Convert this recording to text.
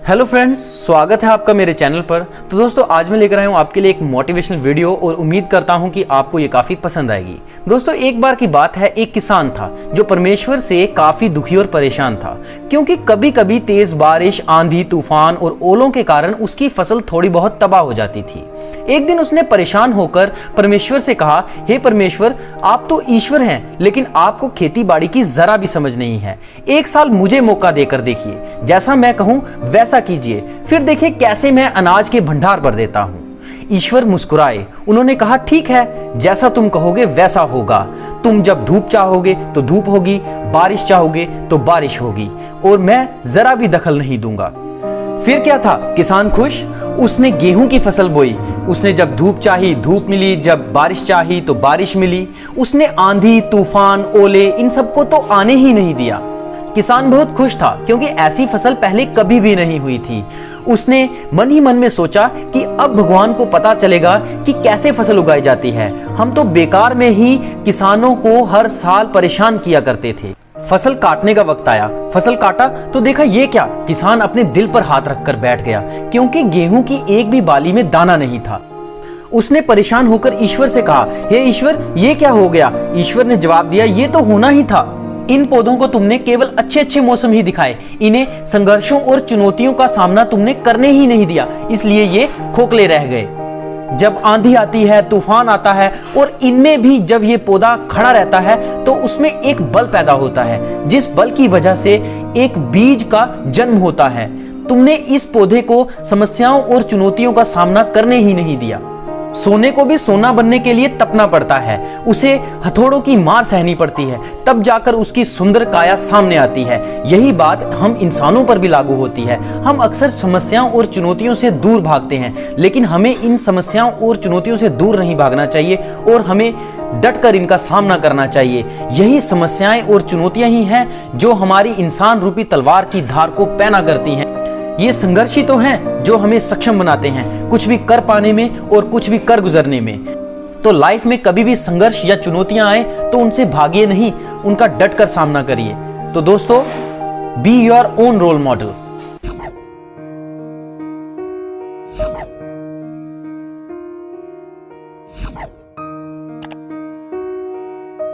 Hello friends स्वागत है आपका मेरे चैनल पर। तो दोस्तों, आज मैं लेकर आया हूँ आपके लिए एक मोटिवेशनल वीडियो और उम्मीद करता हूँ कि आपको ये काफ़ी पसंद आएगी। दोस्तों, एक बार की बात है, एक किसान था, जो परमेश्वर से काफ़ी दुखी और परेशान था। क्योंकि कभी कभी तेज बारिश, आंधी, तूफ़ान और ओलों के कारण उसकी फ़सल थोड़ी बहुत तबाह हो जाती थी। एक दिन उसने परेशान होकर परमेश्वर से कहा, हे hey परमेश्वर, आप तो ईश्वर हैं, लेकिन आपको खेती बाड़ी की जरा भी समझ नहीं है। एक साल मुझे मौका देकर देखिए। जैसा मैं कहूँ, वैसा कीजिए। फिर देखिए कैसे मैं अनाज के भंडार भर देता हूँ। ईश्वर मुस्कुराए। उन्होंने कहा, ठीक है, जैसा तुम कहोगे वैसा होगा। तुम जब धूप चाहोगे तो धूप होगी, बारिश चाहोगे तो बारिश होगी, और मैं जरा भी दखल नहीं दूँगा। फिर क्या था? किसान खुश? उसने गेहूँ की फ़सल बोई। उसने जब धूप चाही, धूप मिली। जब बारिश चाही तो बारिश मिली। उसने आंधी, तूफ़ान, ओले, इन सबको तो आने ही नहीं दिया। किसान बहुत खुश था, क्योंकि ऐसी फ़सल पहले कभी भी नहीं हुई थी। उसने मन ही मन में सोचा कि अब भगवान को पता चलेगा कि कैसे फ़सल उगाई जाती है। हम तो बेकार में ही किसानों को हर साल परेशान किया करते थे। फ़सल काटने का वक्त आया। फ़सल काटा तो देखा ये क्या? किसान अपने दिल पर हाथ रखकर बैठ गया, क्योंकि गेहूँ की एक भी बाली में दाना नहीं था। उसने परेशान होकर ईश्वर से कहा, हे ईश्वर, ये क्या हो गया? ईश्वर ने जवाब दिया, ये तो होना ही था। इन पौधों को तुमने केवल अच्छे अच्छे मौसम ही दिखाए। इन्हें संघर्षों और चुनौतियों का सामना तुमने करने ही नहीं दिया, इसलिए ये खोखले रह गए। जब आंधी आती है, तूफ़ान आता है, और इनमें भी जब ये पौधा खड़ा रहता है तो उसमें एक बल पैदा होता है, जिस बल की वजह से एक बीज का जन्म होता है। तुमने इस पौधे को समस्याओं और चुनौतियों का सामना करने ही नहीं दिया। सोने को भी सोना बनने के लिए तपना पड़ता है। उसे हथौड़ों की मार सहनी पड़ती है। तब जाकर उसकी सुंदर काया सामने आती है। यही बात हम इंसानों पर भी लागू होती है। हम अक्सर समस्याओं और चुनौतियों से दूर भागते हैं। लेकिन हमें इन समस्याओं और चुनौतियों से दूर नहीं भागना चाहिए और हमें डट कर इनका सामना करना चाहिए। यही समस्याएँ और चुनौतियाँ ही हैं जो हमारी इंसान रूपी तलवार की धार को पैना करती हैं। ये संघर्ष ही तो हैं जो हमें सक्षम बनाते हैं, कुछ भी कर पाने में और कुछ भी कर गुजरने में। तो लाइफ में कभी भी संघर्ष या चुनौतियाँ आए तो उनसे भागिए नहीं, उनका डट कर सामना करिए। तो दोस्तों be your own role model you